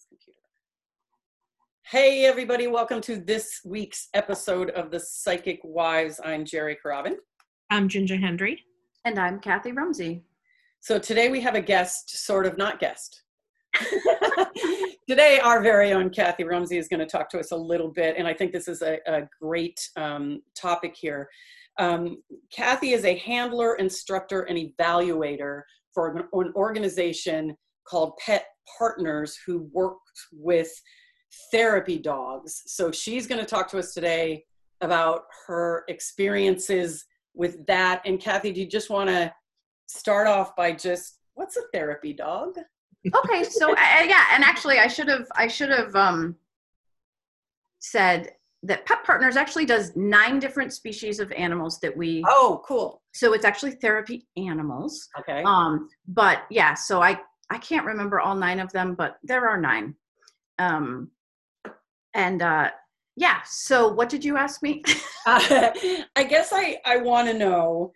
this computer. Hey, everybody, welcome to this week's episode of The Psychic Wives. I'm Jerry Carabin. I'm Ginger Hendry. And I'm Kathy Rumsey. So today we have a guest, sort of not guest. today, our very own Kathy Rumsey is going to talk to us a little bit, and I think this is a, a great um, topic here. Um, Kathy is a handler, instructor, and evaluator for an, an organization called Pet Partners who works with therapy dogs. So she's going to talk to us today about her experiences with that. And Kathy, do you just want to start off by just what's a therapy dog? Okay, so uh, yeah, and actually, I should have I should have um, said that Pet Partners actually does nine different species of animals that we. Oh, cool. So it's actually therapy animals. Okay. Um, but yeah, so I I can't remember all nine of them, but there are nine. Um, and uh, yeah, so what did you ask me? uh, I guess I I want to know.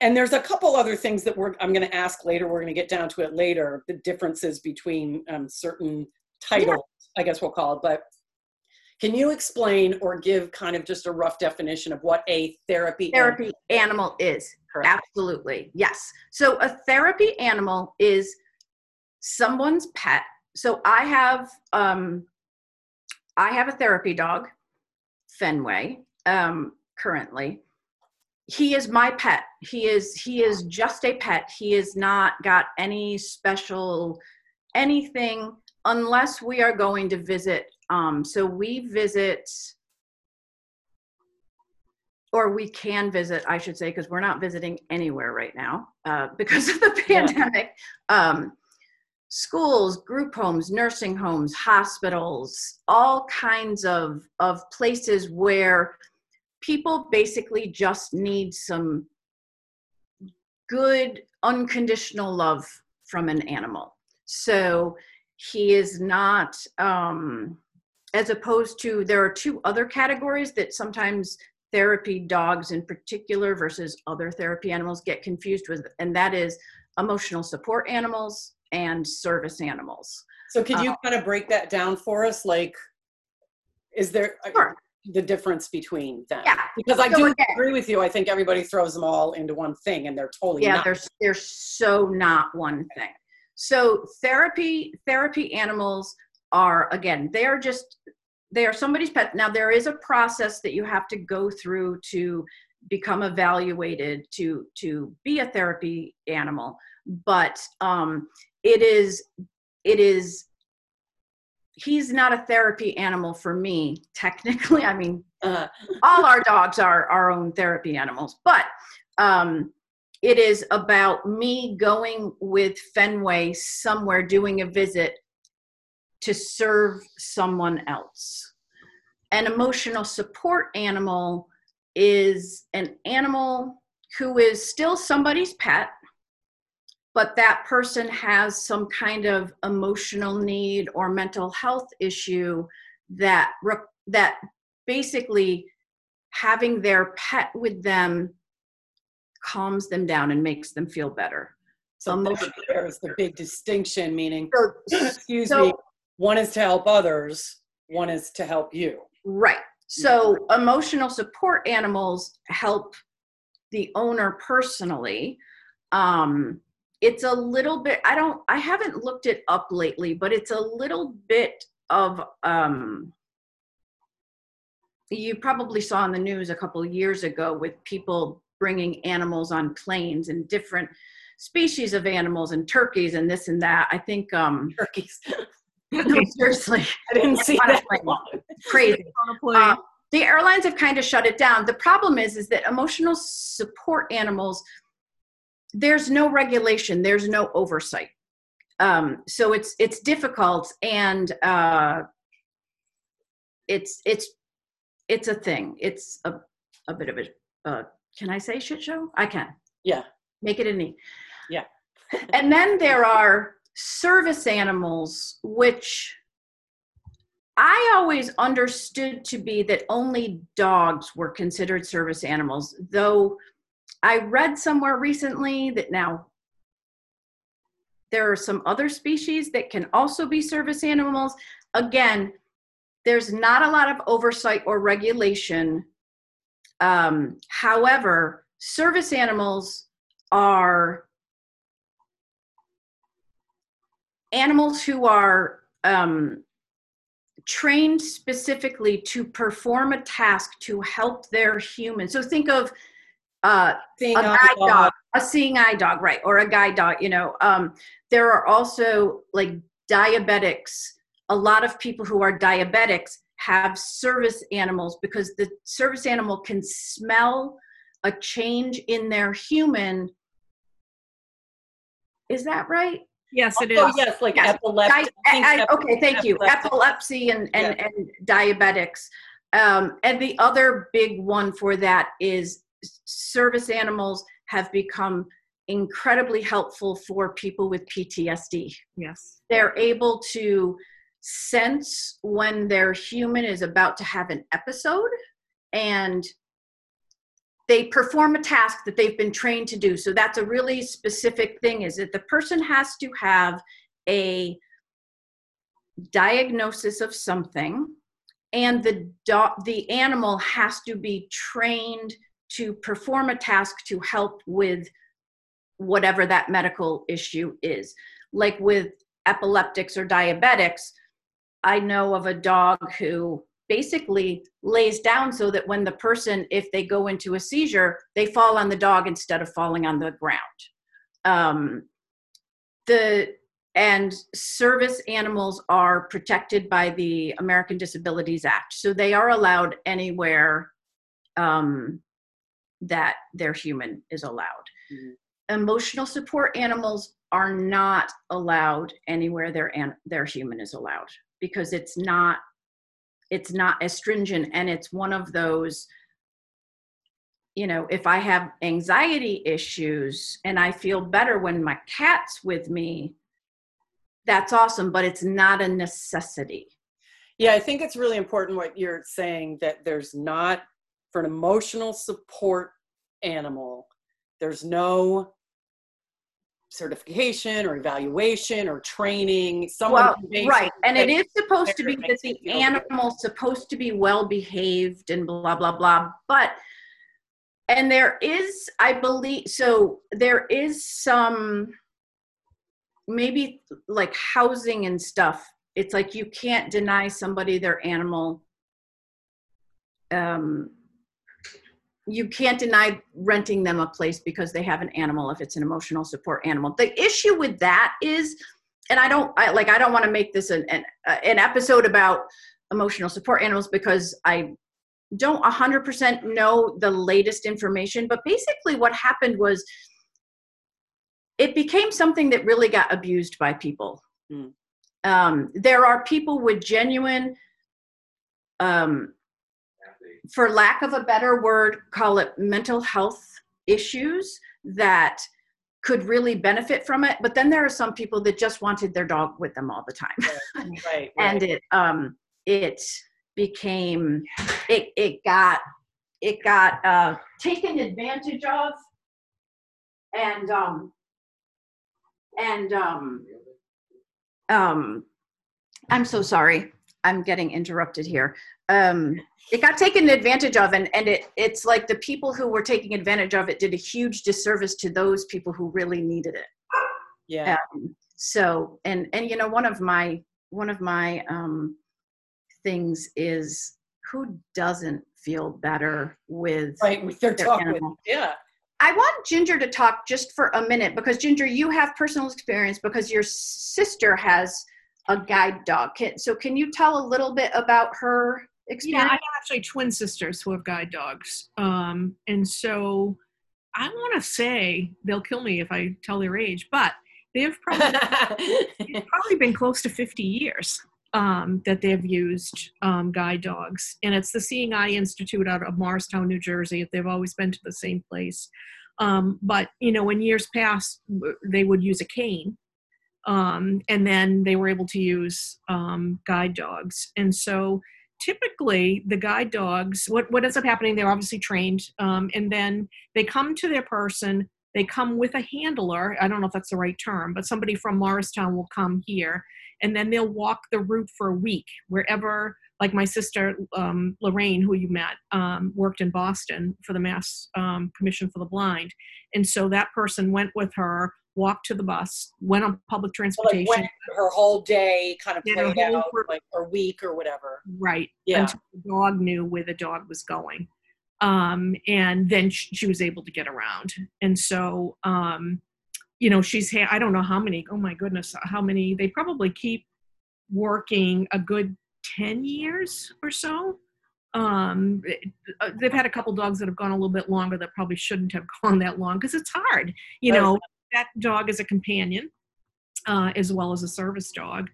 And there's a couple other things that we're I'm going to ask later. We're going to get down to it later. The differences between um, certain titles, yeah. I guess we'll call it. But can you explain or give kind of just a rough definition of what a therapy therapy animal, animal is? Correct. Absolutely. Yes. So a therapy animal is someone's pet. So I have um I have a therapy dog, Fenway, um, currently. He is my pet. He is he is just a pet. He has not got any special anything unless we are going to visit um, so we visit, or we can visit, I should say, because we're not visiting anywhere right now uh, because of the pandemic. Yeah. Um, schools, group homes, nursing homes, hospitals, all kinds of, of places where people basically just need some good unconditional love from an animal. So he is not um, as opposed to there are two other categories that sometimes therapy dogs in particular versus other therapy animals get confused with and that is emotional support animals and service animals. So could you uh, kind of break that down for us? Like is there sure. the difference between them? Yeah. Because i so do again, agree with you. I think everybody throws them all into one thing and they're totally yeah not. they're they're so not one thing. So therapy therapy animals are again they are just they are somebody's pet. Now there is a process that you have to go through to become evaluated to to be a therapy animal. But um it is it is he's not a therapy animal for me technically i mean uh, all our dogs are our own therapy animals but um it is about me going with fenway somewhere doing a visit to serve someone else. An emotional support animal is an animal who is still somebody's pet, but that person has some kind of emotional need or mental health issue that that basically having their pet with them calms them down and makes them feel better. So there's the big distinction, meaning, so, excuse so, me, one is to help others one is to help you. Right. So emotional support animals help the owner personally um it's a little bit i don't i haven't looked it up lately but it's a little bit of um you probably saw in the news a couple of years ago with people bringing animals on planes and different species of animals and turkeys and this and that i think um turkeys no, seriously. I didn't see that. Crazy. Uh, the airlines have kind of shut it down. The problem is, is that emotional support animals, there's no regulation, there's no oversight. Um, so it's it's difficult, and uh, it's it's it's a thing. It's a a bit of a uh, can I say shit show? I can. Yeah. Make it a neat. Yeah. and then there are service animals, which I always understood to be that only dogs were considered service animals, though I read somewhere recently that now there are some other species that can also be service animals. Again, there's not a lot of oversight or regulation. Um, however, service animals are animals who are um, trained specifically to perform a task to help their human. So think of uh, Seeing a guide dog. dog, a seeing eye dog, right, or a guide dog. You know, um, there are also like diabetics. A lot of people who are diabetics have service animals because the service animal can smell a change in their human. Is that right? Yes, it is. Oh, yes, like Yes. epilepsy. Di- I I- okay, thank you. Epilepsy and, and, and diabetics. Um, and the other big one for that is service animals have become incredibly helpful for people with PTSD. Yes. They're able to sense when their human is about to have an episode and they perform a task that they've been trained to do. So that's a really specific thing is that the person has to have a diagnosis of something and the do- the animal has to be trained to perform a task to help with whatever that medical issue is. Like with epileptics or diabetics i know of a dog who basically lays down so that when the person if they go into a seizure they fall on the dog instead of falling on the ground. Um, the and service animals are protected by the American Disabilities Act, so they are allowed anywhere um, that their human is allowed. Mhm. Emotional support animals are not allowed anywhere their an- their human is allowed because it's not it's not as stringent and it's one of those you know if i have anxiety issues and i feel better when my cat's with me that's awesome but it's not a necessity Yeah, I think it's really important what you're saying that there's not, for an emotional support animal, there's no certification or evaluation or training. Someone well right. And it is supposed to be that the animal's supposed to be well behaved and blah blah blah. But and there is i believe so there is some maybe like housing and stuff. It's like you can't deny somebody their animal um you can't deny renting them a place because they have an animal if it's an emotional support animal the issue with that is and i don't I, like i don't want to make this an, an, an episode about emotional support animals because i don't 100% know the latest information but basically what happened was it became something that really got abused by people Hmm. um, there are people with genuine um, for lack of a better word call it mental health issues that could really benefit from it. But then there are some people that just wanted their dog with them all the time. Right, right. and it um it became it it got it got uh taken advantage of and um and um um i'm so sorry. I'm getting interrupted here um it got taken advantage of and and it it's like the people who were taking advantage of it did a huge disservice to those people who really needed it yeah. um, so and and you know one of my one of my um things is who doesn't feel better with Right, with their their dog. with- Yeah. i want ginger to talk just for a minute because ginger you have personal experience because your sister has a guide dog Can- so can you tell a little bit about her Yeah, I experience have actually twin sisters who have guide dogs. Um, and so I want to say they'll kill me if I tell their age, but they've probably, probably been close to 50 years um, that they've used um, guide dogs. And it's the Seeing Eye Institute out of Morristown, New Jersey. They've always been to the same place. Um, but, you know, in years past, they would use a cane. Um, and then they were able to use um, guide dogs. And so typically the guide dogs, what, what ends up happening, they're obviously trained. Um, and then they come to their person they come with a handler. I don't know if that's the right term, but somebody from Morristown will come here and then they'll walk the route for a week wherever like my sister um, lorraine who you met um, worked in boston for the mass um, commission for the blind and so that person went with her walked to the bus went on public transportation like her whole day kind of played out for- like or week or whatever. Right Yeah. until the dog knew where the dog was going. Um, and then sh- she was able to get around. And so um, you know she's had i don't know how many oh my goodness how many they probably keep working a good 10 years or so. Um uh, they've had a couple dogs that have gone a little bit longer that probably shouldn't have gone that long because it's hard you know that dog is a companion uh, as well as a service dog.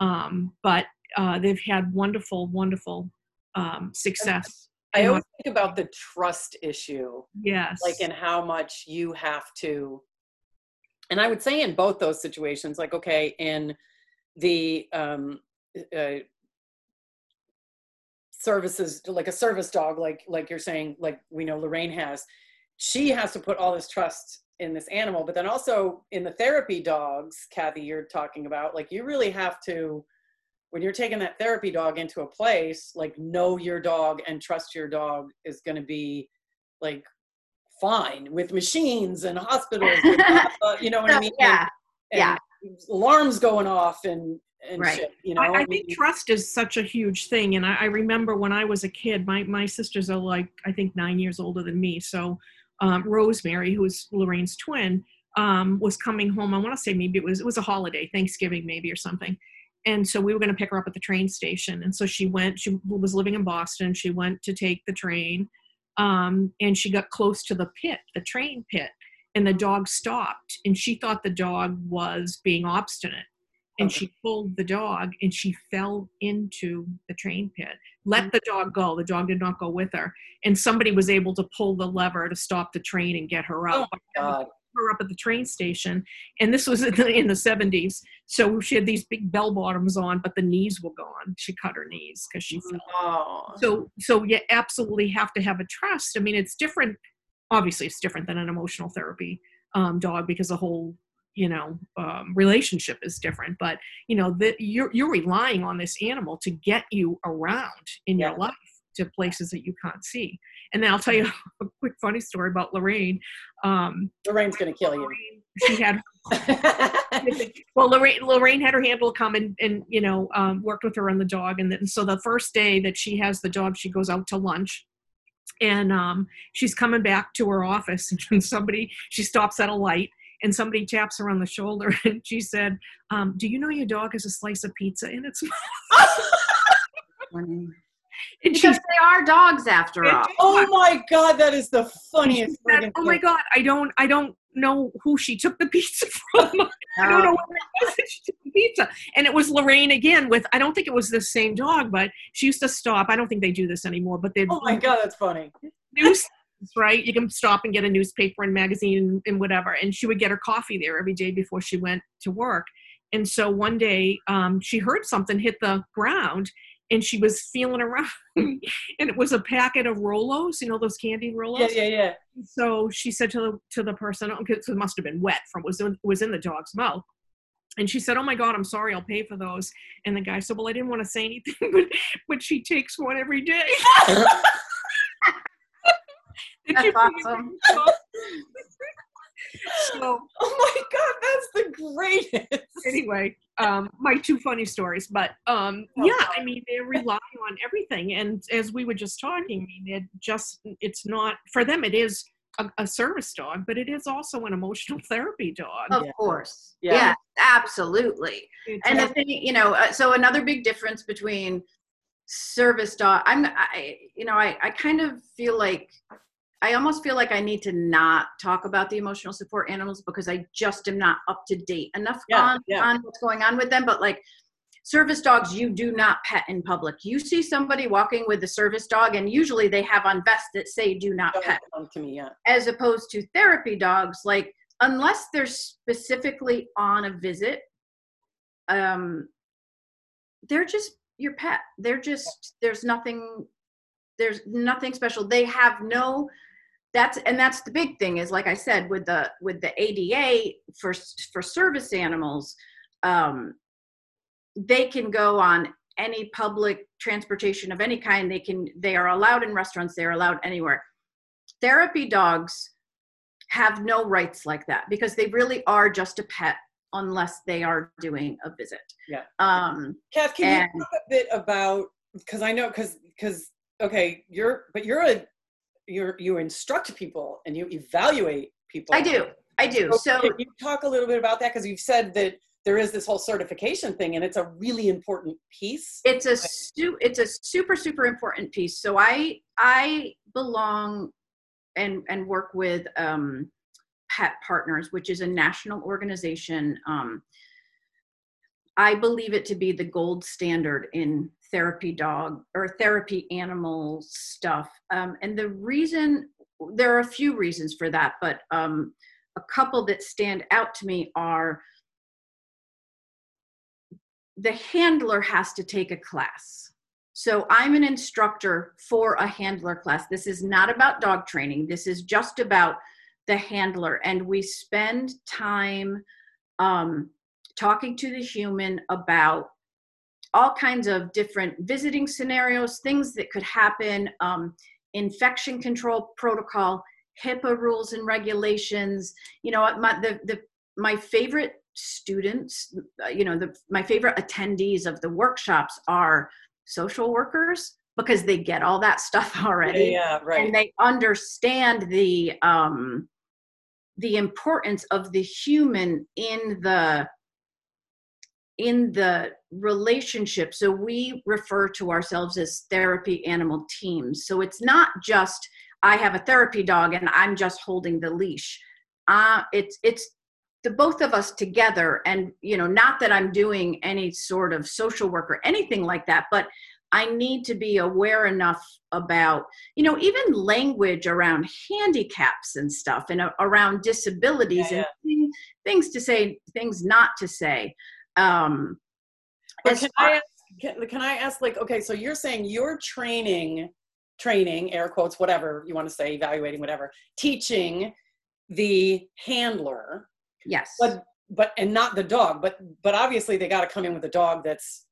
Um, but uh, they've had wonderful wonderful um, success i always think about the trust issue yes. like and how much you have to and i would say in both those situations like okay in the um uh, services like a service dog like like you're saying like we know lorraine has she has to put all this trust in this animal but then also in the therapy dogs kathy you're talking about like you really have to when you're taking that therapy dog into a place like know your dog and trust your dog is going to be like fine with machines and hospitals and, uh, you know what i mean yeah, and, yeah. and alarms going off and and Right. shit, you know I, I mean, think trust is such a huge thing, and I, I remember when I was a kid, my my sisters are like I think nine years older than me. So um, Rosemary, was Lorraine's twin, um, was coming home. I want to say maybe it was it was a holiday, Thanksgiving maybe or something, and so we were going to pick her up at the train station. And so she went. She was living in Boston. She went to take the train, um, and she got close to the pit, the train pit, and the dog stopped, and she thought the dog was being obstinate and she pulled the dog and she fell into the train pit. Let the dog go. The dog did not go with her. And somebody was able to pull the lever to stop the train and get her up. Oh my god. her up at the train station. And this was in the, in the 70s so she had these big bell bottoms on but the knees were gone. She cut her knees because she fell. Oh so so you absolutely have to have a trust. I mean it's different. Obviously it's different than an emotional therapy um, dog because the whole you know um, relationship is different but you know that you're you're relying on this animal to get you around in Yeah. your life to places that you can't see. And then i'll tell you a quick funny story about lorraine. Um, lorraine's gonna kill you. Lorraine, she had well lorraine lorraine had her handler come and, and you know um, worked with her on the dog and then so the first day that she has the dog she goes out to lunch. And um, she's coming back to her office and somebody she stops at a light and somebody taps her on the shoulder and she said um, do you know your dog has a slice of pizza in its mouth and because she's they are dogs after all. oh my god that is the funniest she said, friggin' oh my thing. god i don't i don't know who she took the pizza from I don't know what it was. She took the pizza. And it was Lorraine again with, I don't think it was the same dog, but she used to stop. I don't think they do this anymore, but they'd oh my god that's funny news, right? You can stop and get a newspaper and magazine and whatever. And she would get her coffee there every day before she went to work. And so one day um, she heard something hit the ground and she was feeling around and it was a packet of Rolos, you know, those candy Rolos yeah yeah yeah so she said to the to the person because it must have been wet from was in, was in the dog's mouth and she said oh my god i'm sorry i'll pay for those and the guy said well i didn't want to say anything but but she takes one every day That's awesome. so oh my god that's the greatest anyway um my two funny stories but um Oh, yeah i mean they're relying on everything and as we were just talking i mean it just it's not for them it is a, a service dog but it is also an emotional therapy dog Of Yeah. course. Yeah. Yeah, absolutely. It's And a- the thing, you know, uh, so another big difference between service dog, I'm, I, you know, I, I kind of feel like, I almost feel like I need to not talk about the emotional support animals because I just am not up to date enough Yeah, on, yeah. on what's going on with them. But like service dogs, you do not pet in public. You see somebody walking with a service dog, and usually they have on vests that say "do not Don't pet." come to me yeah as opposed to therapy dogs like unless they're specifically on a visit um they're just your pet they're just there's nothing there's nothing special they have no that's and that's the big thing is like i said with the with the ada for for service animals um they can go on any public transportation of any kind. They can they are allowed in restaurants they're allowed anywhere. Therapy dogs have no rights like that because they really are just a pet unless they are doing a visit. Yeah. um Kath, can And- you talk a bit about because I know because because okay, you're but you're a you're you instruct people and you evaluate people. i do. I do. So can you talk a little bit about that? Because you've said that there is this whole certification thing and it's a really important piece. it's a su- it's a super super important piece. So i i belong and and work with um pet partners which is a national organization. Um i believe it to be the gold standard in therapy dog or therapy animal stuff um and the reason there are a few reasons for that but um a couple that stand out to me are the handler has to take a class. So I'm an instructor for a handler class. This is not about dog training. This is just about the handler. And we spend time um, talking to the human about all kinds of different visiting scenarios, things that could happen, um, infection control protocol, HIPAA rules and regulations. You know, my, the, the, my favorite students uh, you know the my favorite attendees of the workshops are social workers because they get all that stuff already yeah, right. and they understand the um the importance of the human in the in the relationship. So we refer to ourselves as therapy animal teams. So it's not just i have a therapy dog and i'm just holding the leash. Uh it's it's the both of us together and you know not that i'm doing any sort of social work or anything like that but i need to be aware enough about you know even language around handicaps and stuff and uh, around disabilities Yeah, and thing, things to say things not to say um can far- I ask, can, can I ask like okay, so you're saying you're training, training air quotes whatever you want to say, evaluating whatever, teaching the handler, yes but but and not the dog, but but obviously they got to come in with a dog that's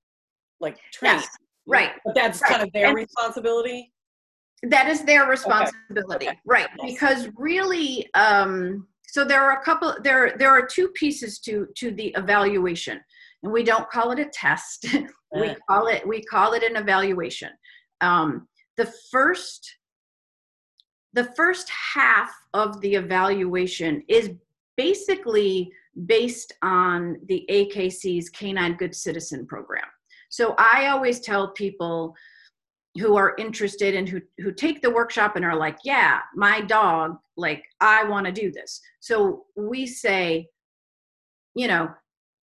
like trained. yes right But that's Right. kind of their And- responsibility. that is their responsibility Okay. right Yes. because really um so there are a couple there there are two pieces to to the evaluation we don't call it a test we Uh. call it we call it an evaluation um the first the first half of the evaluation is basically based on the AKC's Canine Good Citizen program. So I always tell people who are interested and who who take the workshop and are like, "Yeah, my dog, like I want to do this." So we say, you know,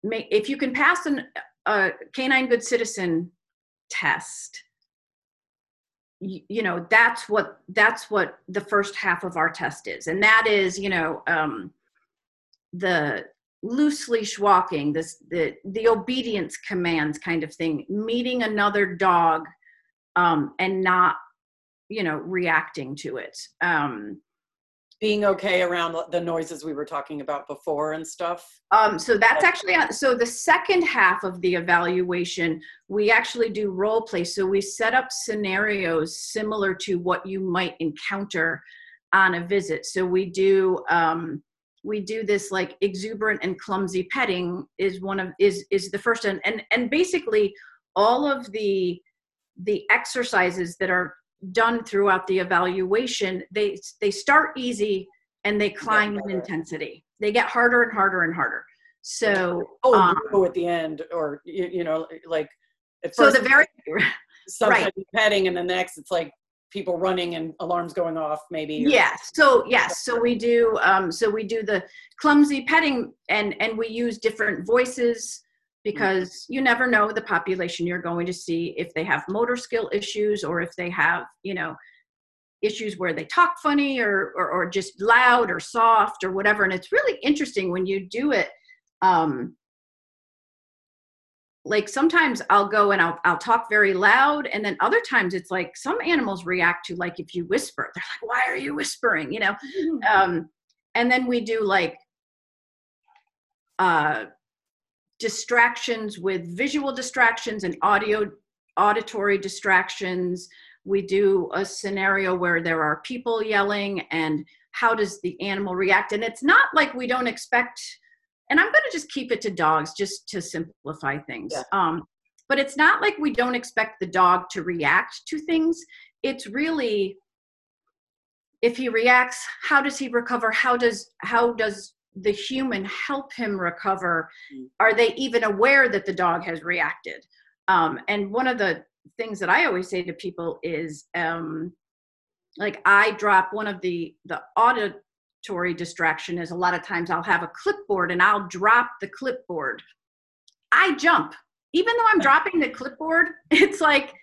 may, if you can pass an a Canine Good Citizen test, you, you know that's what that's what the first half of our test is. And that is you know um the loose leash walking this the the obedience commands kind of thing meeting another dog um and not you know reacting to it. Um Being okay around the noises we were talking about before and stuff. Um, so that's actually on, so the second half of the evaluation, we actually do role play. So we set up scenarios similar to what you might encounter on a visit. So we do um, we do this like exuberant and clumsy petting is one of is is the first one, and and basically all of the the exercises that are done throughout the evaluation they they start easy and they climb in intensity. They get harder and harder and harder. So Oh, um, boo at the end, or you, you know, like at so first the very some right. petting, and the next it's like people running and alarms going off, maybe. yes so yes. So we do um so we do the clumsy petting and and we use different voices because you never know the population you're going to see if they have motor skill issues or if they have you know issues where they talk funny or, or or just loud or soft or whatever. And it's really interesting when you do it um like sometimes I'll go and I'll I'll talk very loud and then other times it's like some animals react to like if you whisper they're like why are you whispering? You know? Mm-hmm. um and then we do like uh distractions with visual distractions and audio auditory distractions. We do a scenario where there are people yelling and how does the animal react? And it's not like we don't expect and i'm going to just keep it to dogs just to simplify things. Yeah. um, but it's not like we don't expect the dog to react to things. It's really if he reacts how does he recover? How does how does the human help him recover mm. are they even aware that the dog has reacted? Um, and one of the things that i always say to people is um, like i drop one of the the auditory distraction is a lot of times i'll have a clipboard and i'll drop the clipboard. I jump. Even though i'm dropping the clipboard it's like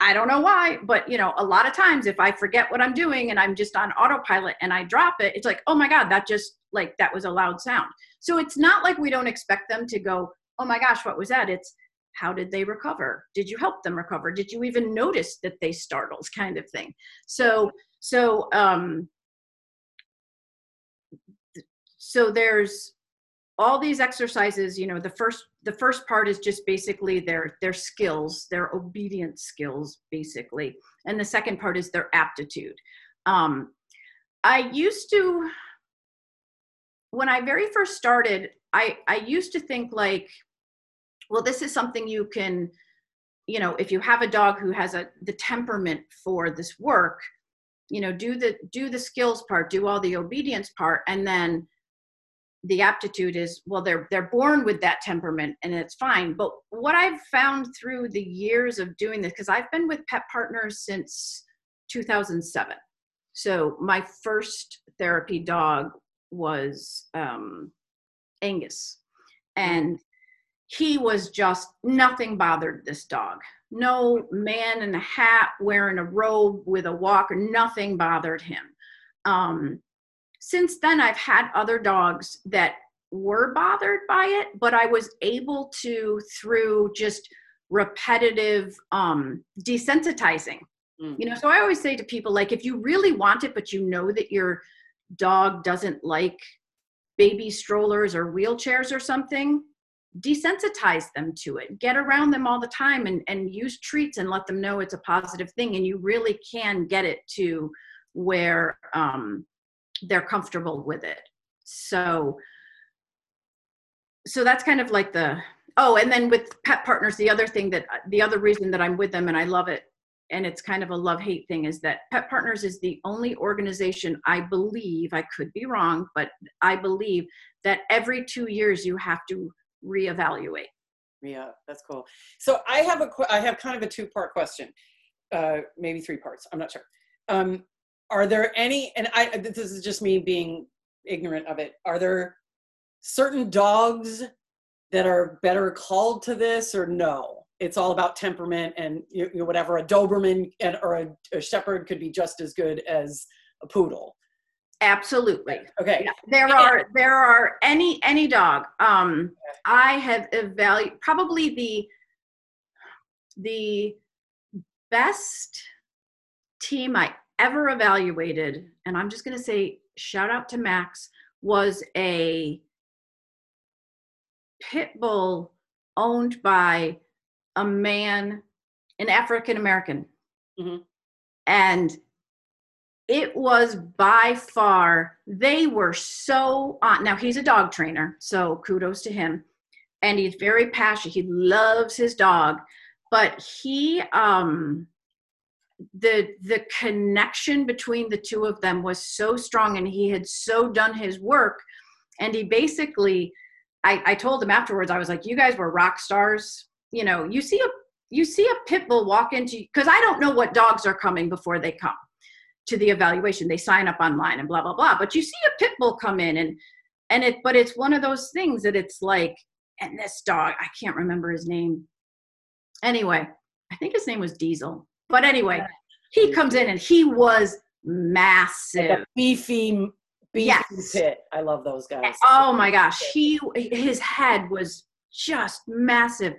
i don't know why but you know a lot of times if i forget what i'm doing and i'm just on autopilot and i drop it it's like oh my god that just like that was a loud sound. So it's not like we don't expect them to go oh my gosh what was that? It's how did they recover? Did you help them recover? Did you even notice that they startled? kind of thing. So so um so there's all these exercises you know the first the first part is just basically their their skills their obedience skills basically. And the second part is their aptitude. Um i used to when i very first started i i used to think like well this is something you can you know if you have a dog who has a the temperament for this work you know do the do the skills part do all the obedience part and then the aptitude is well they're they're born with that temperament and it's fine. But what i've found through the years of doing this because i've been with pet partners since 2007 so my first therapy dog was um, angus and he was just nothing bothered this dog. No man in a hat wearing a robe with a walker, nothing bothered him. Um, since then, I've had other dogs that were bothered by it, but I was able to, through just repetitive um, desensitizing, mm. you know. So I always say to people, like, if you really want it, but you know that your dog doesn't like baby strollers or wheelchairs or something, desensitize them to it. Get around them all the time and, and use treats and let them know it's a positive thing. And you really can get it to where um, they're comfortable with it. So so that's kind of like the oh and then with pet partners the other thing that the other reason that i'm with them and i love it and it's kind of a love hate thing is that pet partners is the only organization i believe i could be wrong but i believe that every two years you have to reevaluate. Yeah, that's cool. So I have a I have kind of a two part question, uh, maybe three parts. I'm not sure. Um, are there any? And I this is just me being ignorant of it. Are there certain dogs that are better called to this, or no? It's all about temperament and you know, whatever. A Doberman and or a, a shepherd could be just as good as a poodle. Absolutely. Okay. Yeah. There are there are any any dog. Um I have evaluated probably the the best team I ever evaluated, and I'm just gonna say shout out to Max, was a pit bull owned by a man, an African American. Mm-hmm. And it was by far they were so on now he's a dog trainer so kudos to him and he's very passionate he loves his dog but he um the the connection between the two of them was so strong and he had so done his work and he basically i i told him afterwards i was like you guys were rock stars you know you see a you see a pit bull walk into because i don't know what dogs are coming before they come to the evaluation. They sign up online and blah blah blah. But you see a pit bull come in and and it but it's one of those things that it's like and this dog i can't remember his name. Anyway i think his name was diesel. But anyway he comes in and he was massive. Like beefy beefy yes. pit. I love those guys. Oh my gosh. He his head was just massive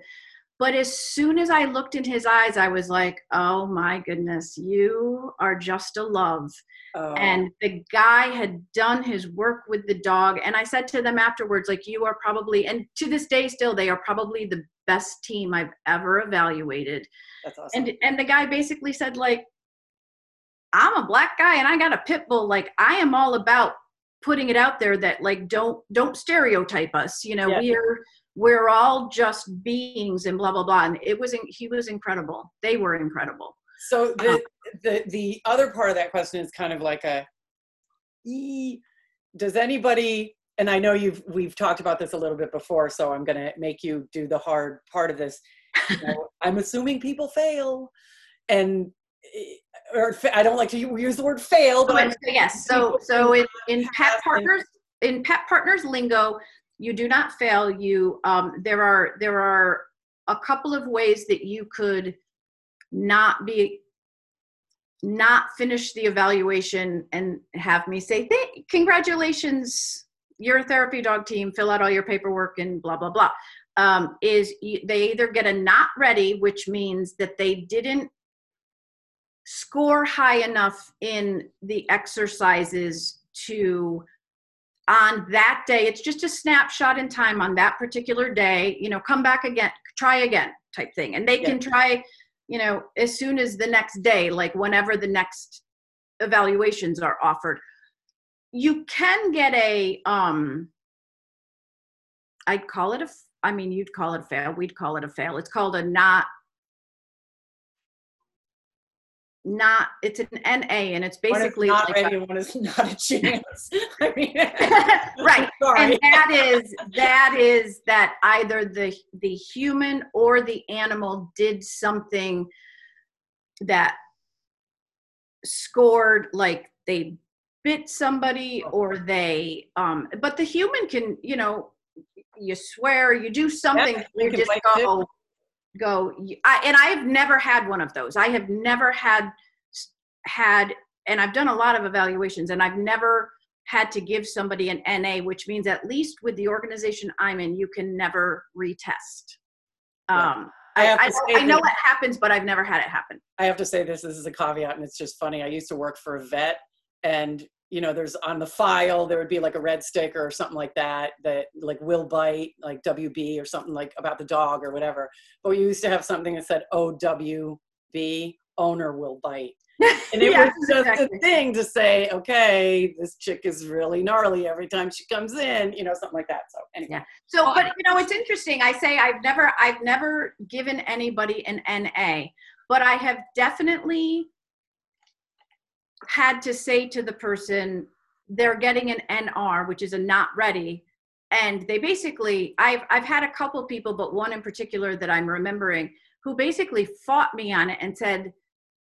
But as soon as I looked in his eyes, I was like, oh my goodness, you are just a love. Oh. And the guy had done his work with the dog. And I said to them afterwards, like, you are probably, and to this day still, they are probably the best team I've ever evaluated. That's awesome. And and the guy basically said, like, I'm a black guy and I got a pit bull. Like, I am all about putting it out there that like don't don't stereotype us. You know, Yeah. we're we're all just beings and blah blah blah. And it was in- he was incredible. They were incredible. So the the the other part of that question is kind of like a does anybody and I know you've we've talked about this a little bit before, so I'm gonna make you do the hard part of this. You know, I'm assuming people fail, and eh, or I don't like to use the word fail, but so yes, so so in, in pet partners in pet partners lingo, you do not fail. You um, there are there are a couple of ways that you could not be not finish the evaluation and have me say "Th- congratulations you're a therapy dog team fill out all your paperwork and blah blah blah um, is they either get a not ready which means that they didn't score high enough in the exercises to on that day. It's just a snapshot in time on that particular day you know come back again try again type thing. And they can try you know as soon as the next day like whenever the next evaluations are offered. You can get a um i'd call it a i mean you'd call it a fail we'd call it a fail. It's called a not not it's an na and it's one is basically not like ready, and one is not a chance. I mean, right. and that is that is that either the the human or the animal did something that scored like they bit somebody or they um but the human can you know you swear you do something we you just go go I, and i've never had one of those i have never had had and i've done a lot of evaluations and i've never had to give somebody an na which means at least with the organization i'm in you can never retest Yeah. um I I, I, know- I know it happens but i've never had it happen I have to say this, this is a caveat and it's just funny. I used to work for a vet and you know, there's on the file, there would be like a red sticker or something like that, that like will bite, like WB or something like about the dog or whatever. But we used to have something that said oh, OWB, owner will bite. And it Yes, was just exactly. a thing to say, okay, this chick is really gnarly every time she comes in, you know, something like that. So anyway. Yeah. So, um, but you know, it's interesting. I say I've never, I've never given anybody an NA, but I have definitely had to say to the person, they're getting an NR, which is a not ready. And they basically, I've, I've had a couple people, but one in particular that I'm remembering, who basically fought me on it and said,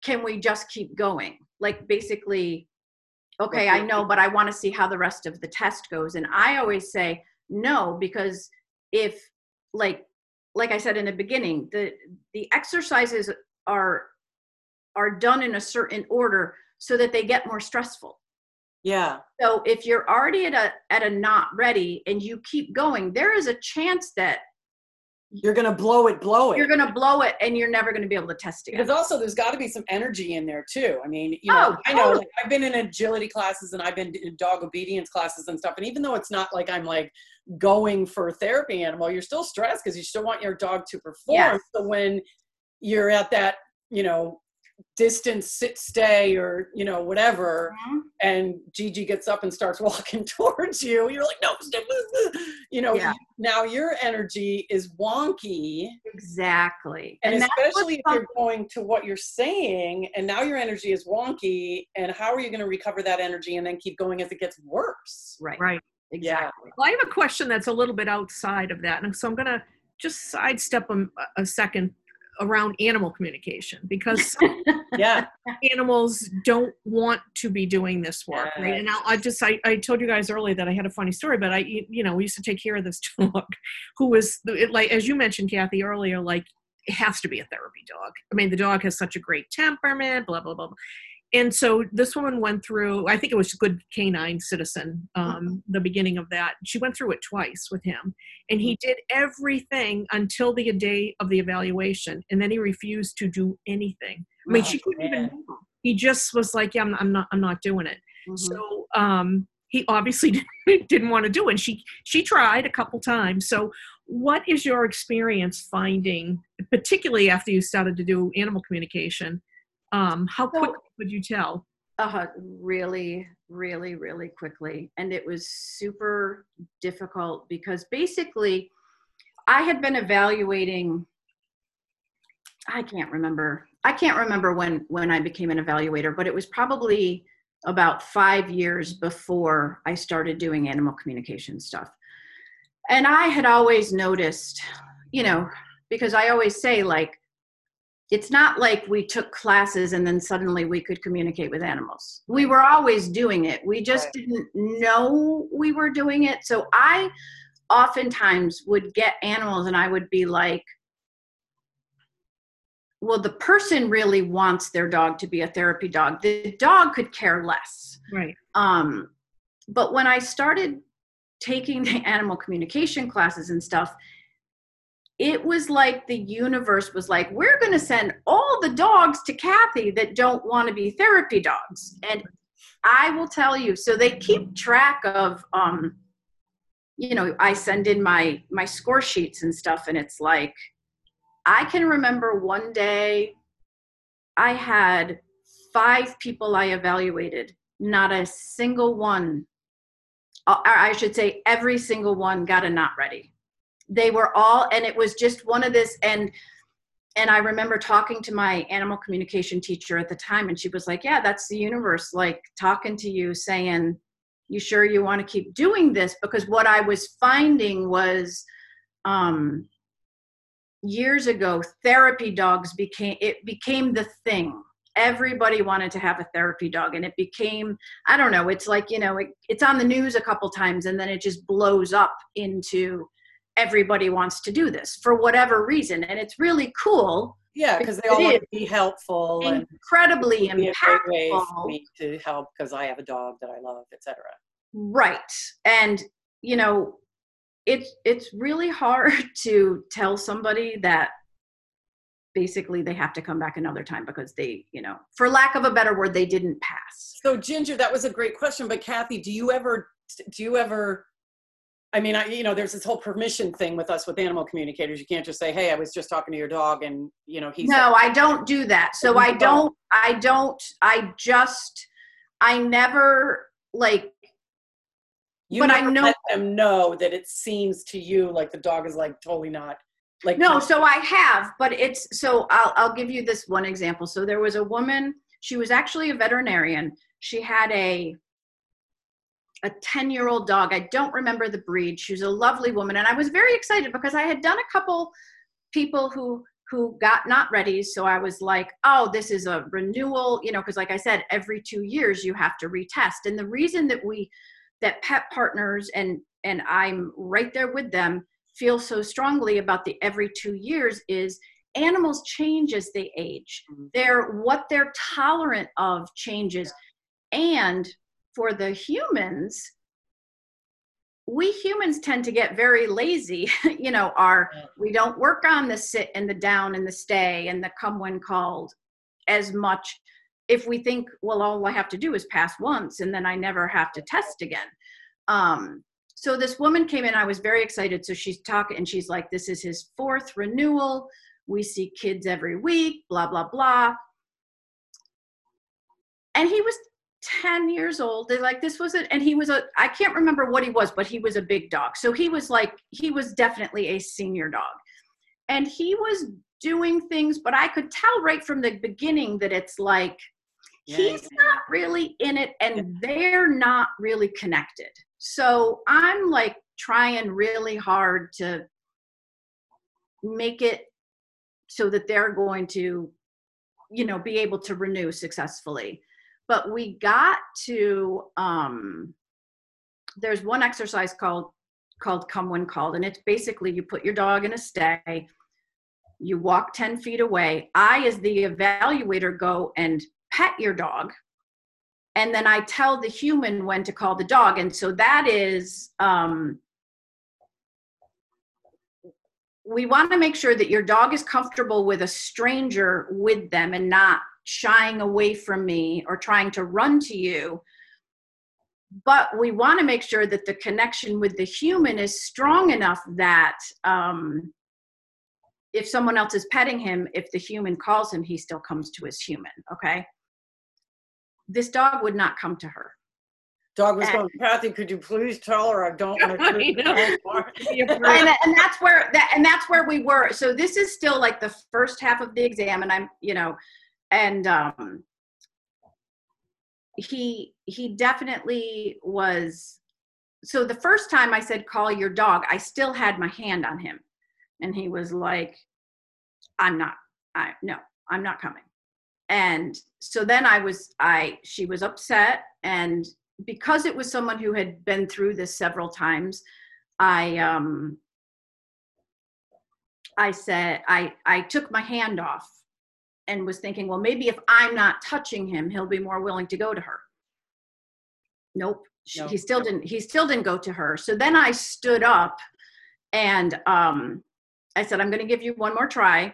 can we just keep going? Like basically, okay, I know, but I want to see how the rest of the test goes. And I always say, no, because if like, like I said in the beginning, the, the exercises are, are done in a certain order so that they get more stressful. Yeah. So if you're already at a at a not ready and you keep going, there is a chance that You're going to blow it, blow it. you're going to blow it and you're never going to be able to test it. Because also there's got to be some energy in there too. I mean, you know, Oh, I know totally. like, I've been in agility classes and I've been in dog obedience classes and stuff. And even though it's not like I'm like going for a therapy animal, you're still stressed because you still want your dog to perform. Yes. So when you're at that, you know, distance sit stay or you know whatever Mhm. and Gigi gets up and starts walking towards you you're like no stop, you know Yeah. now your energy is wonky Exactly. and, that's what's especially if you're going to what you're saying and now your energy is wonky and how are you going to recover that energy and then keep going as it gets worse right. Right. Exactly. Well, I have a question that's a little bit outside of that, and so I'm going to just sidestep a, a second around animal communication because yeah animals don't want to be doing this work, right? And I'll, I just I, I told you guys earlier that I had a funny story, but I you know we used to take care of this dog who was it, like as you mentioned, Kathy earlier, like it has to be a therapy dog. I mean, the dog has such a great temperament, blah blah blah. blah. And so this woman went through i think it was a good canine citizen um, Mm-hmm. the beginning of that. She went through it twice with him. And he did everything until the day of the evaluation. And then he refused to do anything. I mean Oh, she couldn't even man. move. he just was like yeah i'm, I'm not i'm not doing it. Mhm. so um he obviously didn't, didn't want to do it. And she she tried a couple times. So what is your experience finding particularly after you started to do animal communication um how So- quickly could you tell uh, really, really, really quickly. And it was super difficult because basically I had been evaluating I can't remember. I can't remember when when I became an evaluator, but it was probably about 5 years before I started doing animal communication stuff. And I had always noticed, you know, because I always say like it's not like we took classes and then suddenly we could communicate with animals. We were always doing it. We just Right. didn't know we were doing it. So I oftentimes would get animals and I would be like, well, the person really wants their dog to be a therapy dog. The dog could care less. right Um, but when I started taking the animal communication classes and stuff, it was like the universe was like, we're going to send all the dogs to Kathy that don't want to be therapy dogs. And I will tell you, so they keep track of, um, you know, I send in my my score sheets and stuff, and it's like, I can remember one day I had five people I evaluated not a single one uh, i should say every single one got a not ready they were all and it was just one of this and and i remember talking to my animal communication teacher at the time and she was like yeah that's the universe like talking to you saying you sure you want to keep doing this because what i was finding was um years ago therapy dogs became it became the thing. Everybody wanted to have a therapy dog and it became i don't know it's like you know it, it's on the news a couple times and then it just blows up into everybody wants to do this for whatever reason and it's really cool Yeah, because they all want to be helpful incredibly it'd be a great way for impactful me to help because I have a dog that I love, etc. right and you know it's it's really hard to tell somebody that basically they have to come back another time because they you know for lack of a better word they didn't pass So Ginger, that was a great question. But Kathy, do you ever, do you ever? I mean, I, you know, there's this whole permission thing with us with animal communicators. You can't just say, "Hey, I was just talking to your dog," and you know, he's no i don't do that so i don't. i don't i just i never like You but I know- let them know that it seems to you like the dog is like totally not like no so i have but it's so i'll i'll give you this one example so there was a woman she was actually a veterinarian she had a a 10 year old dog. I don't remember the breed. She was a lovely woman and i was very excited because i had done a couple people who who got not ready. So i was like oh this is a renewal you know because like i said every two years you have to retest. And the reason that we that pet partners and and i'm right there with them feel so strongly about the every two years is animals change as they age. Mhm. they're what they're tolerant of changes. And for the humans we humans tend to get very lazy you know our we don't work on the sit and the down and the stay and the come when called as much if we think well all i have to do is pass once and then i never have to test again. Um so this woman came in i was very excited. So she's talking and she's like this is his fourth renewal. We see kids every week blah blah blah. And he was 10 years old. They like this was it and he was a i can't remember what he was but he was a big dog. So he was like he was definitely a senior dog. And he was doing things but i could tell right from the beginning that it's like Yeah, he's not really in it and they're not really connected. So i'm like trying really hard to make it so that they're going to you know be able to renew successfully but we got to um there's one exercise called called come when called and it's basically you put your dog in a stay you walk 10 feet away i as the evaluator go and pet your dog and then I tell the human when to call the dog. And so that is, um, we want to make sure that your dog is comfortable with a stranger with them and not shying away from me or trying to run to you. But we want to make sure that the connection with the human is strong enough that um, if someone else is petting him, if the human calls him, he still comes to his human. Okay this dog would not come to her. Dog was going, Kathy, could you please tell her I don't want to and, and that's where that and that's where we were. So this is still like the first half of the exam, and I'm, you know, and um he he definitely was so the first time I said call your dog, I still had my hand on him. And he was like, I'm not, I no, I'm not coming and so then i was i she was upset and because it was someone who had been through this several times i um i said i i took my hand off and was thinking well maybe if i'm not touching him he'll be more willing to go to her nope no. he still didn't he still didn't go to her so then i stood up and um i said i'm going to give you one more try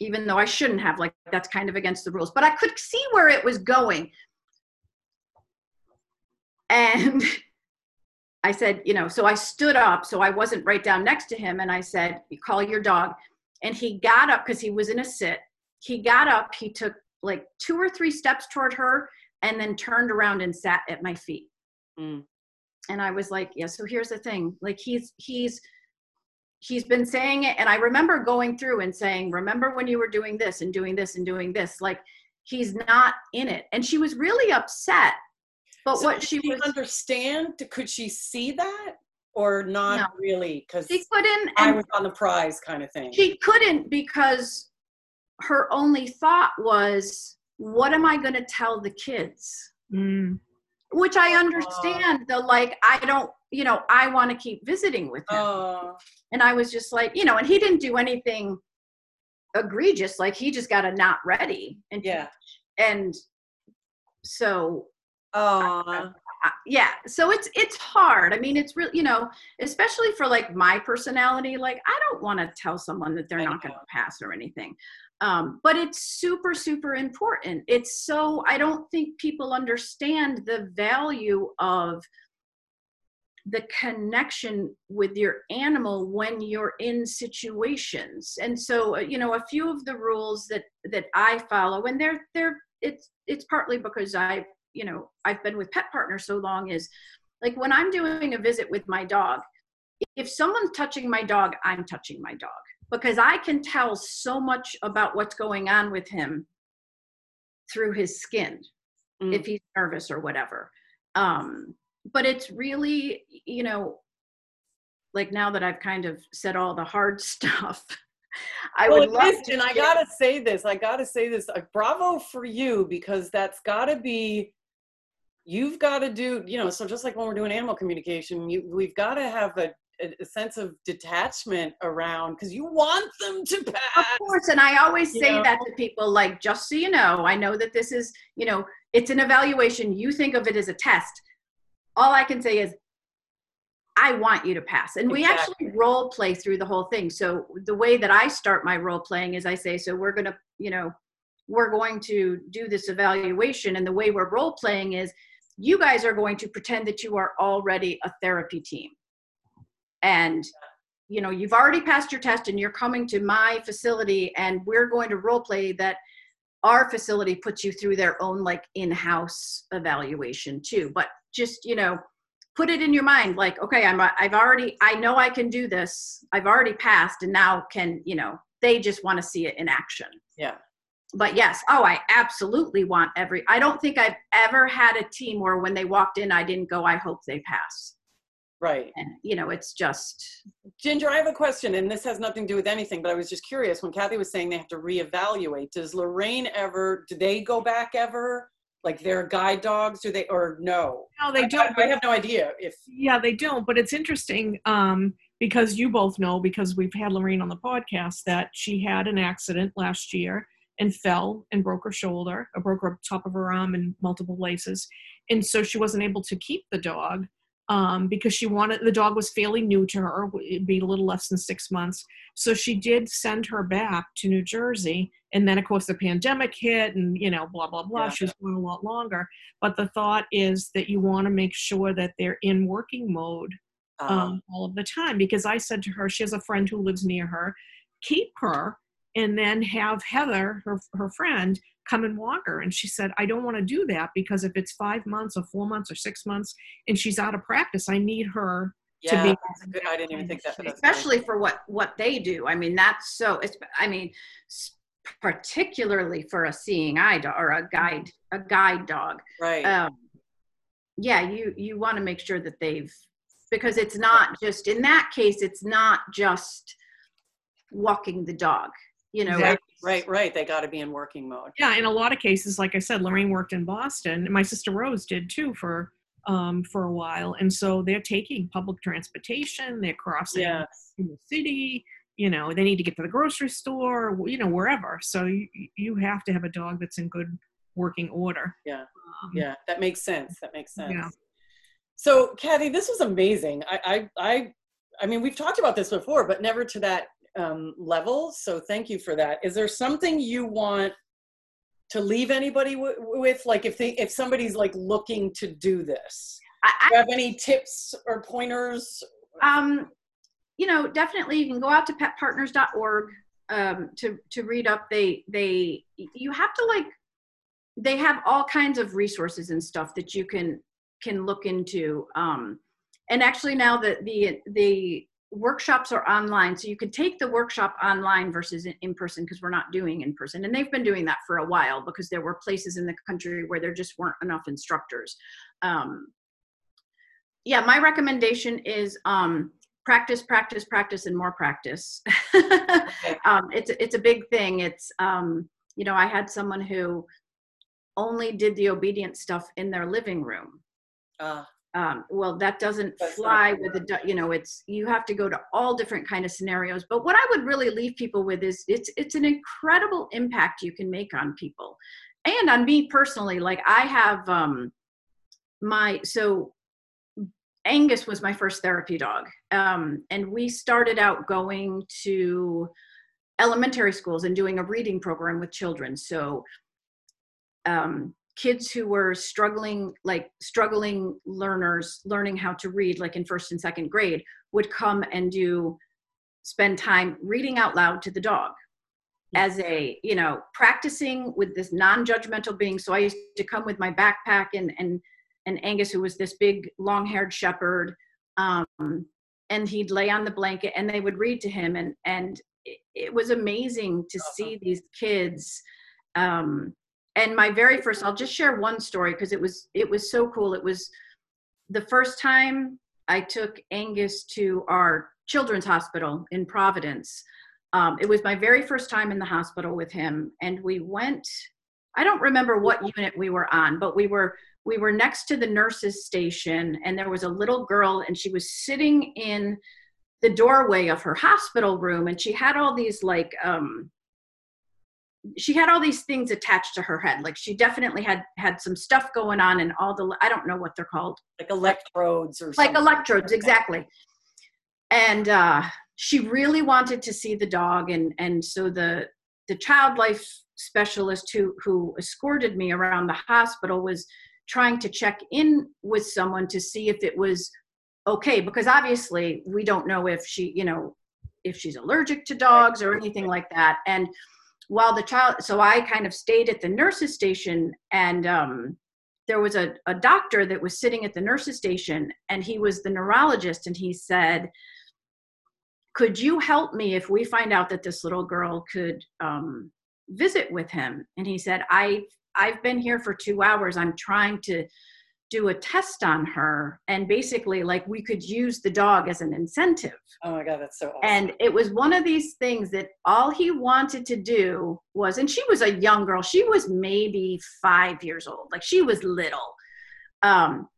even though I shouldn't have. Like that's kind of against the rules. But I could see where it was going. And I said, you know, so I stood up, so I wasn't right down next to him, and I said, "You call your dog." And he got up because he was in a sit. He got up. He took like two or three steps toward her, and then turned around and sat at my feet. Mm. And I was like, "Yeah." So here's the thing: like he's he's he's been saying it and i remember going through and saying remember when you were doing this and doing this and doing this like he's not in it and she was really upset but so what she, was understand could she see that or not no. really because she couldn't i was on the prize kind of thing she couldn't because her only thought was what am i going to tell the kids mm. which i understand the like i don't you know, I want to keep visiting with him. Oh. And I was just like, you know, and he didn't do anything egregious. Like he just got a not ready. And yeah. And so uh yeah so it's it's hard i mean it's really you know especially for like my personality like i don't want to tell someone that they're not going to pass or anything um, but it's super super important. It's so i don't think people understand the value of the connection with your animal when you're in situations. And so uh, you know a few of the rules that that i follow and they're they're it's it's partly because i you know i've been with pet partners so long is like when i'm doing a visit with my dog if someone's touching my dog i'm touching my dog because i can tell so much about what's going on with him through his skin mm. if he's nervous or whatever um but it's really you know like now that i've kind of said all the hard stuff i well, would love is, to and i gotta say this i gotta say this uh, bravo for you because that's gotta be you've got to do you know so just like when we're doing animal communication you, we've got to have a, a, sense of detachment around because you want them to pass of course and i always say know? that to people like just so you know i know that this is you know it's an evaluation you think of it as a test all I can say is I want you to pass. And we actually role play through the whole thing. So the way that I start my role playing is I say, so we're going to, you know, we're going to do this evaluation. And the way we're role playing is you guys are going to pretend that you are already a therapy team. And, you know, you've already passed your test and you're coming to my facility and we're going to role play that our facility puts you through their own like in-house evaluation too. But just you know put it in your mind like okay i'm i've already i know i can do this. I've already passed and now can you know they just want to see it in action. Yeah. But yes oh i absolutely want every i don't think i've ever had a team where when they walked in i didn't go i hope they pass right and you know it's just ginger i have a question and this has nothing to do with anything but i was just curious when kathy was saying they have to reevaluate does lorraine ever do they go back ever like their guide dogs do they or no no they don't I, I, have no idea if yeah they don't but it's interesting um because you both know because we've had lorraine on the podcast that she had an accident last year and fell and broke her shoulder, or broke her top of her arm in multiple places. And so she wasn't able to keep the dog um, because she wanted the dog was fairly new to her, it'd be a little less than six months. So she did send her back to New Jersey. And then, of course, the pandemic hit and, you know, blah, blah, blah. Yeah. She was going a lot longer. But the thought is that you want to make sure that they're in working mode um, um, all of the time. Because I said to her, she has a friend who lives near her, keep her and then have Heather, her, her friend, come and walk her. And she said, I don't want to do that because if it's five months or four months or six months and she's out of practice, I need her yeah, to be. Good. I didn't even think that. Especially for what what they do. I mean, that's so. It's. I mean, particularly for a seeing eye dog or a guide a guide dog. Right. Um, yeah, you you want to make sure that they've because it's not just in that case. It's not just walking the dog you know right right right they got to be in working mode. Yeah in a lot of cases like i said lorraine worked in boston and my sister rose did too for um for a while and so they're taking public transportation they're crossing yeah. the city you know they need to get to the grocery store you know wherever so you you have to have a dog that's in good working order. Yeah. Um, yeah that makes sense that makes sense. Yeah. so kathy this was amazing i i i I mean, we've talked about this before, but never to that um, level. So thank you for that. Is there something you want to leave anybody w- with? Like if they, if somebody's like looking to do this, I, do you have any tips or pointers? Um, you know, definitely you can go out to petpartners.org um, to to read up. They they you have to like they have all kinds of resources and stuff that you can can look into. Um, and actually now that the the workshops are online so you could take the workshop online versus in person because we're not doing in person and they've been doing that for a while because there were places in the country where there just weren't enough instructors. Um, yeah my recommendation is um, practice practice practice and more practice. Um, it's, it's a big thing. It's um, you know i had someone who only did the obedient stuff in their living room. Uh um, well that doesn't That's fly with the you know it's you have to go to all different kind of scenarios. But what i would really leave people with is it's it's an incredible impact you can make on people. And on me personally like i have um my so angus was my first therapy dog. Um and we started out going to elementary schools and doing a reading program with children. So um kids who were struggling like struggling learners learning how to read like in first and second grade would come and do spend time reading out loud to the dog as a you know practicing with this non-judgmental being. So i used to come with my backpack and and and angus who was this big long-haired shepherd um, and he'd lay on the blanket and they would read to him. And and it, was amazing to see these kids um, and my very first i'll just share one story because it was it was so cool. It was the first time i took angus to our children's hospital in providence. Um, it was my very first time in the hospital with him and we went i don't remember what unit we were on but we were we were next to the nurses station and there was a little girl and she was sitting in the doorway of her hospital room and she had all these like um she had all these things attached to her head. Like she definitely had had some stuff going on and all the i don't know what they're called. Like electrodes or like something. electrodes exactly. And uh she really wanted to see the dog and and so the the child life specialist who who escorted me around the hospital was trying to check in with someone to see if it was okay because obviously we don't know if she you know if she's allergic to dogs or anything like that. And while the child so i kind of stayed at the nurses station and um, there was a, a doctor that was sitting at the nurses station and he was the neurologist and he said could you help me if we find out that this little girl could um, visit with him? And he said i i've been here for two hours. I'm trying to do a test on her and basically like we could use the dog as an incentive. Oh my god that's so awesome. and it was one of these things that all he wanted to do was and she was a young girl she was maybe five years old like she was little. Um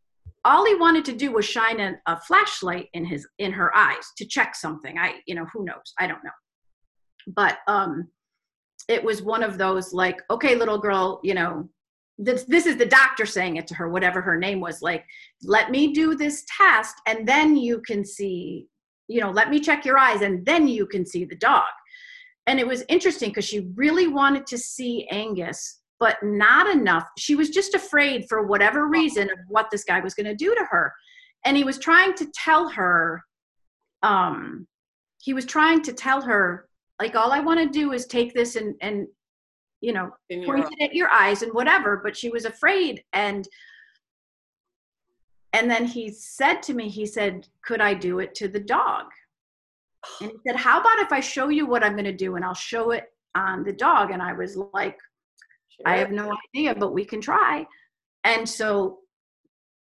all he wanted to do was shine a, a flashlight in his in her eyes to check something. I you know who knows? I don't know. But um it was one of those like, okay, little girl, you know, this, this is the doctor saying it to her, whatever her name was, like, let me do this test and then you can see, you know, let me check your eyes and then you can see the dog. And it was interesting because she really wanted to see Angus, but not enough. She was just afraid for whatever reason of what this guy was going to do to her. And he was trying to tell her, um, he was trying to tell her, like, all I want to do is take this and, and, you know, In your pointed at your eyes and whatever, but she was afraid. And and then he said to me, he said, Could I do it to the dog? And he said, How about if I show you what I'm gonna do and I'll show it on the dog? And I was like, I have no idea, but we can try. And so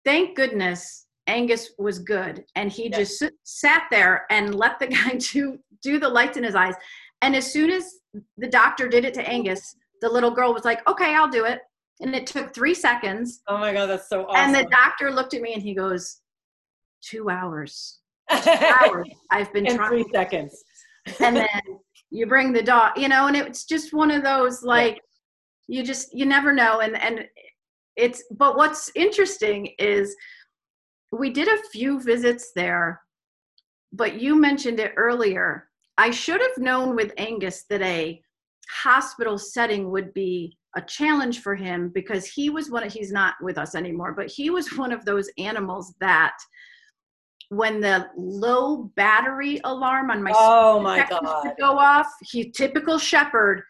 thank goodness Angus was good and he Yeah. just sat there and let the guy do do the lights in his eyes. And as soon as the doctor did it to Angus, the little girl was like, "Okay, I'll do it." And it took 3 seconds. Oh my god, that's so awesome. And the doctor looked at me and he goes, 2 hours. Hours I've been in trying three seconds. and then you bring the dog you know and it's just one of those like you just you never know and and it's but what's interesting is we did a few visits there but you mentioned it earlier i should have known with angus that a hospital setting would be a challenge for him because he was one of, he's not with us anymore but he was one of those animals that when the low battery alarm on my Oh my god. would go off. He typical shepherd.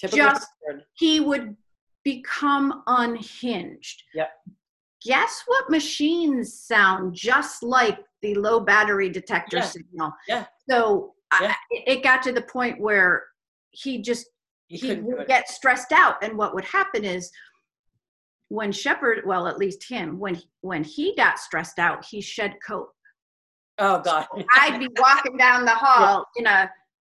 Typical just- shepherd. He would become unhinged. Yep. Guess what machines sound just like the low battery detector Yeah. signal? Yeah. So Yeah. I, it got to the point where he just You he would get stressed out, and what would happen is when shepherd, well, at least him, when when he got stressed out, he shed coat. Oh god. I'd be walking down the hall in a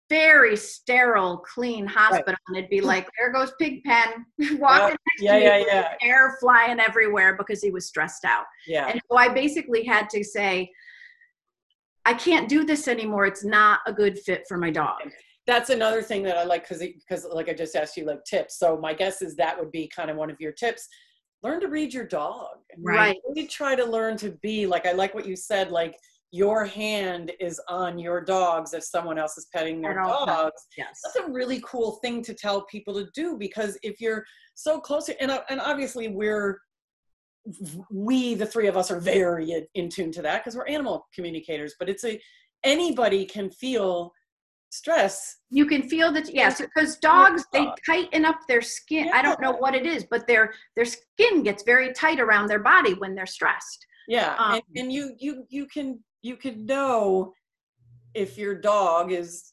very sterile, clean hospital, and it'd be like, "There goes Pigpen walking Yeah, to yeah, yeah. hair flying everywhere because he was stressed out." Yeah. And so I basically had to say, "I can't do this anymore. It's not a good fit for my dog." That's another thing that I like because because like I just asked you like tips. So my guess is that would be kind of one of your tips. Learn to read your dog. Right. Really try to learn to be like I like what you said. Like your hand is on your dogs if someone else is petting their At all times. dogs. Yes. That's a really cool thing to tell people to do because if you're so close to, and and obviously we're we the three of us are very in, in tune to that because we're animal communicators. But it's a anybody can feel stress You can feel that, yes, because dogs they tighten up their skin. I don't know what it is, but their their skin gets very tight around their body when they're stressed. Yeah, Um, and, and you you you can you can know if your dog is.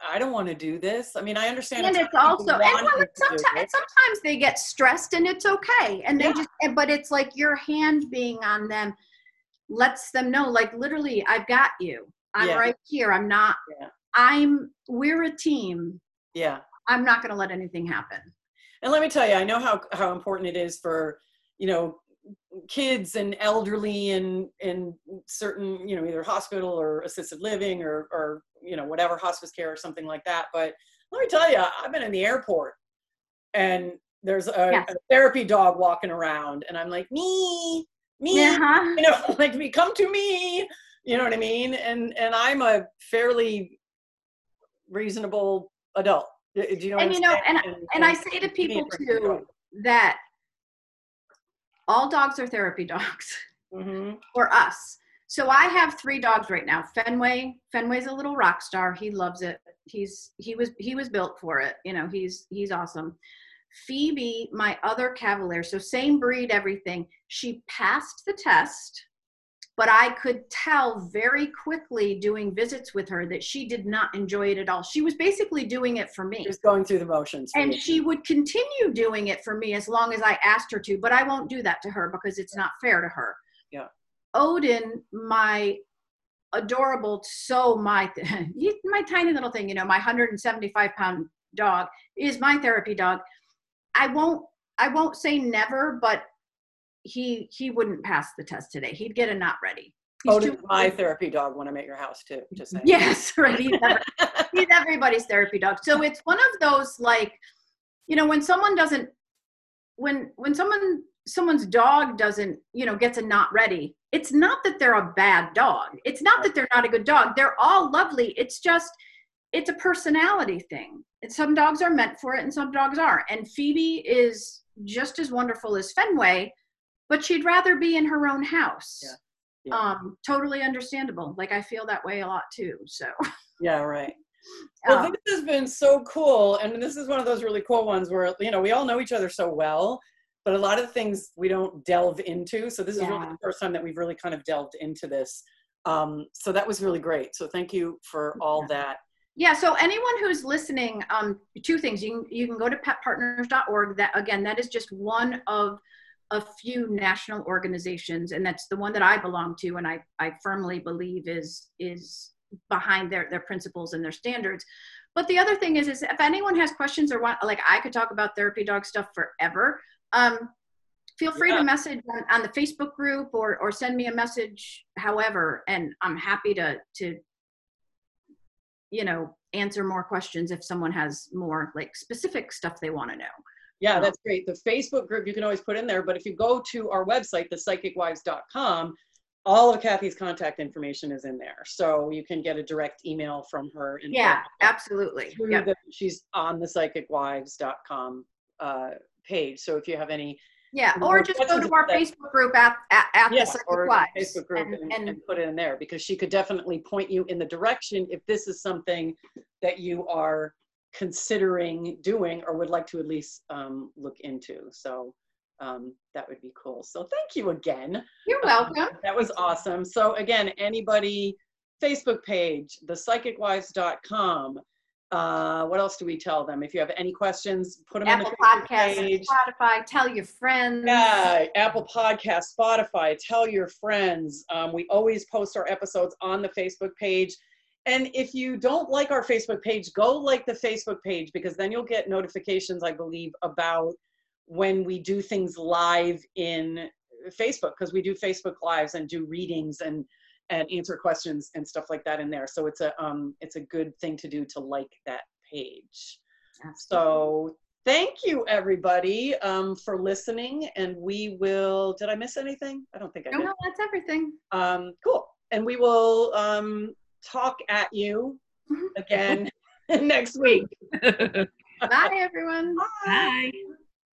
I don't want to do this. I mean, I understand. and it's ton of people also and well, it's sometimes sometimes they get stressed and it's okay and they Yeah. just but it's like your hand being on them lets them know like literally i've got you i'm Yeah. right here i'm not Yeah. i'm we're a team Yeah, i'm not going to let anything happen and let me tell you, I know how how important it is for you know kids and elderly and in certain you know either hospital or assisted living or or you know whatever hospice care or something like that. But let me tell you, I've been in the airport and there's a, Yes. a therapy dog walking around, and I'm like me me. uh-huh. you know like me come to me you know what i mean and and i'm a fairly reasonable adult do you know what And, you know, saying? and I say to people too that all dogs are therapy dogs hmm for us. So I have three dogs right now. Fenway, Fenway's a little rock star. He loves it. He's he was he was built for it. You know, he's he's awesome. Phoebe, my other Cavalier, so same breed, everything. She passed the test, but I could tell very quickly doing visits with her that she did not enjoy it at all. She was basically doing it for me. just going through the motions And you. she would continue doing it for me as long as I asked her to, but I won't do that to her because it's not fair to her. Yeah. Odin, my adorable, so my my tiny little thing, you know, my 175 pound dog is my therapy dog. I won't I won't say never, but he he wouldn't pass the test today. He'd get a not ready. He's oh too- my therapy dog when i'm at your house too just saying Yes, right. He's never he's everybody's therapy dog. So it's one of those like, you know, when someone doesn't, when when someone someone's dog doesn't, you know, gets a not ready. It's not that they're a bad dog. It's not that they're not a good dog. They're all lovely. It's just it's a personality thing. And some dogs are meant for it and some dogs aren't. And Phoebe is just as wonderful as Fenway, but she'd rather be in her own house. Yeah. Yeah. Um, totally understandable. Like I feel that way a lot too. So Yeah, right. Well, um, this has been so cool, and this is one of those really cool ones where you know we all know each other so well, but a lot of things we don't delve into. So this is really the first time that we've really kind of delved into this. Um, so that was really great. So thank you for all that. yeah, so anyone who's listening, um, two things. You can you can go to petpartners.org. That again, that is just one of a few national organizations, and that's the one that I belong to, and I I firmly believe is is behind their their principles and their standards. But the other thing is, is if anyone has questions or want, like I could talk about therapy dog stuff forever. Um, feel free Yeah. to message on, on the Facebook group or or send me a message, however, and I'm happy to to you know answer more questions if someone has more like specific stuff they want to know. Yeah, that's great. The Facebook group you can always put in there, but if you go to our website, thepsychicwives.com, all of Kathy's contact information is in there. So you can get a direct email from her. And Yeah, absolutely. Yep. the, she's on the psychicwives.com uh, page. So if you have any Yeah, or just go to our that- Facebook group at at, at yeah, the Psychic or Wives. Facebook group and, and, and and put it in there because she could definitely point you in the direction if this is something that you are considering doing or would like to at least um, look into. So um, that would be cool. So thank you again. you're Um, welcome. that was awesome. So again, anybody, Facebook page, thepsychicwives.com. Uh, what else do we tell them? If you have any questions, put them Apple on the Podcasts, page. Spotify. Tell your friends. Yeah, Apple Podcast, Spotify, tell your friends. Um, we always post our episodes on the Facebook page. And if you don't like our Facebook page, go like the Facebook page because then you'll get notifications, I believe, about when we do things live in Facebook because we do Facebook lives and do readings and and answer questions and stuff like that in there. So it's a um it's a good thing to do to like that page. So thank you everybody um, for listening and we will did I miss anything? I don't think I no, did. no, that's everything. Um, cool. And we will um, talk at you Mhm. again next week. Bye, everyone. Bye.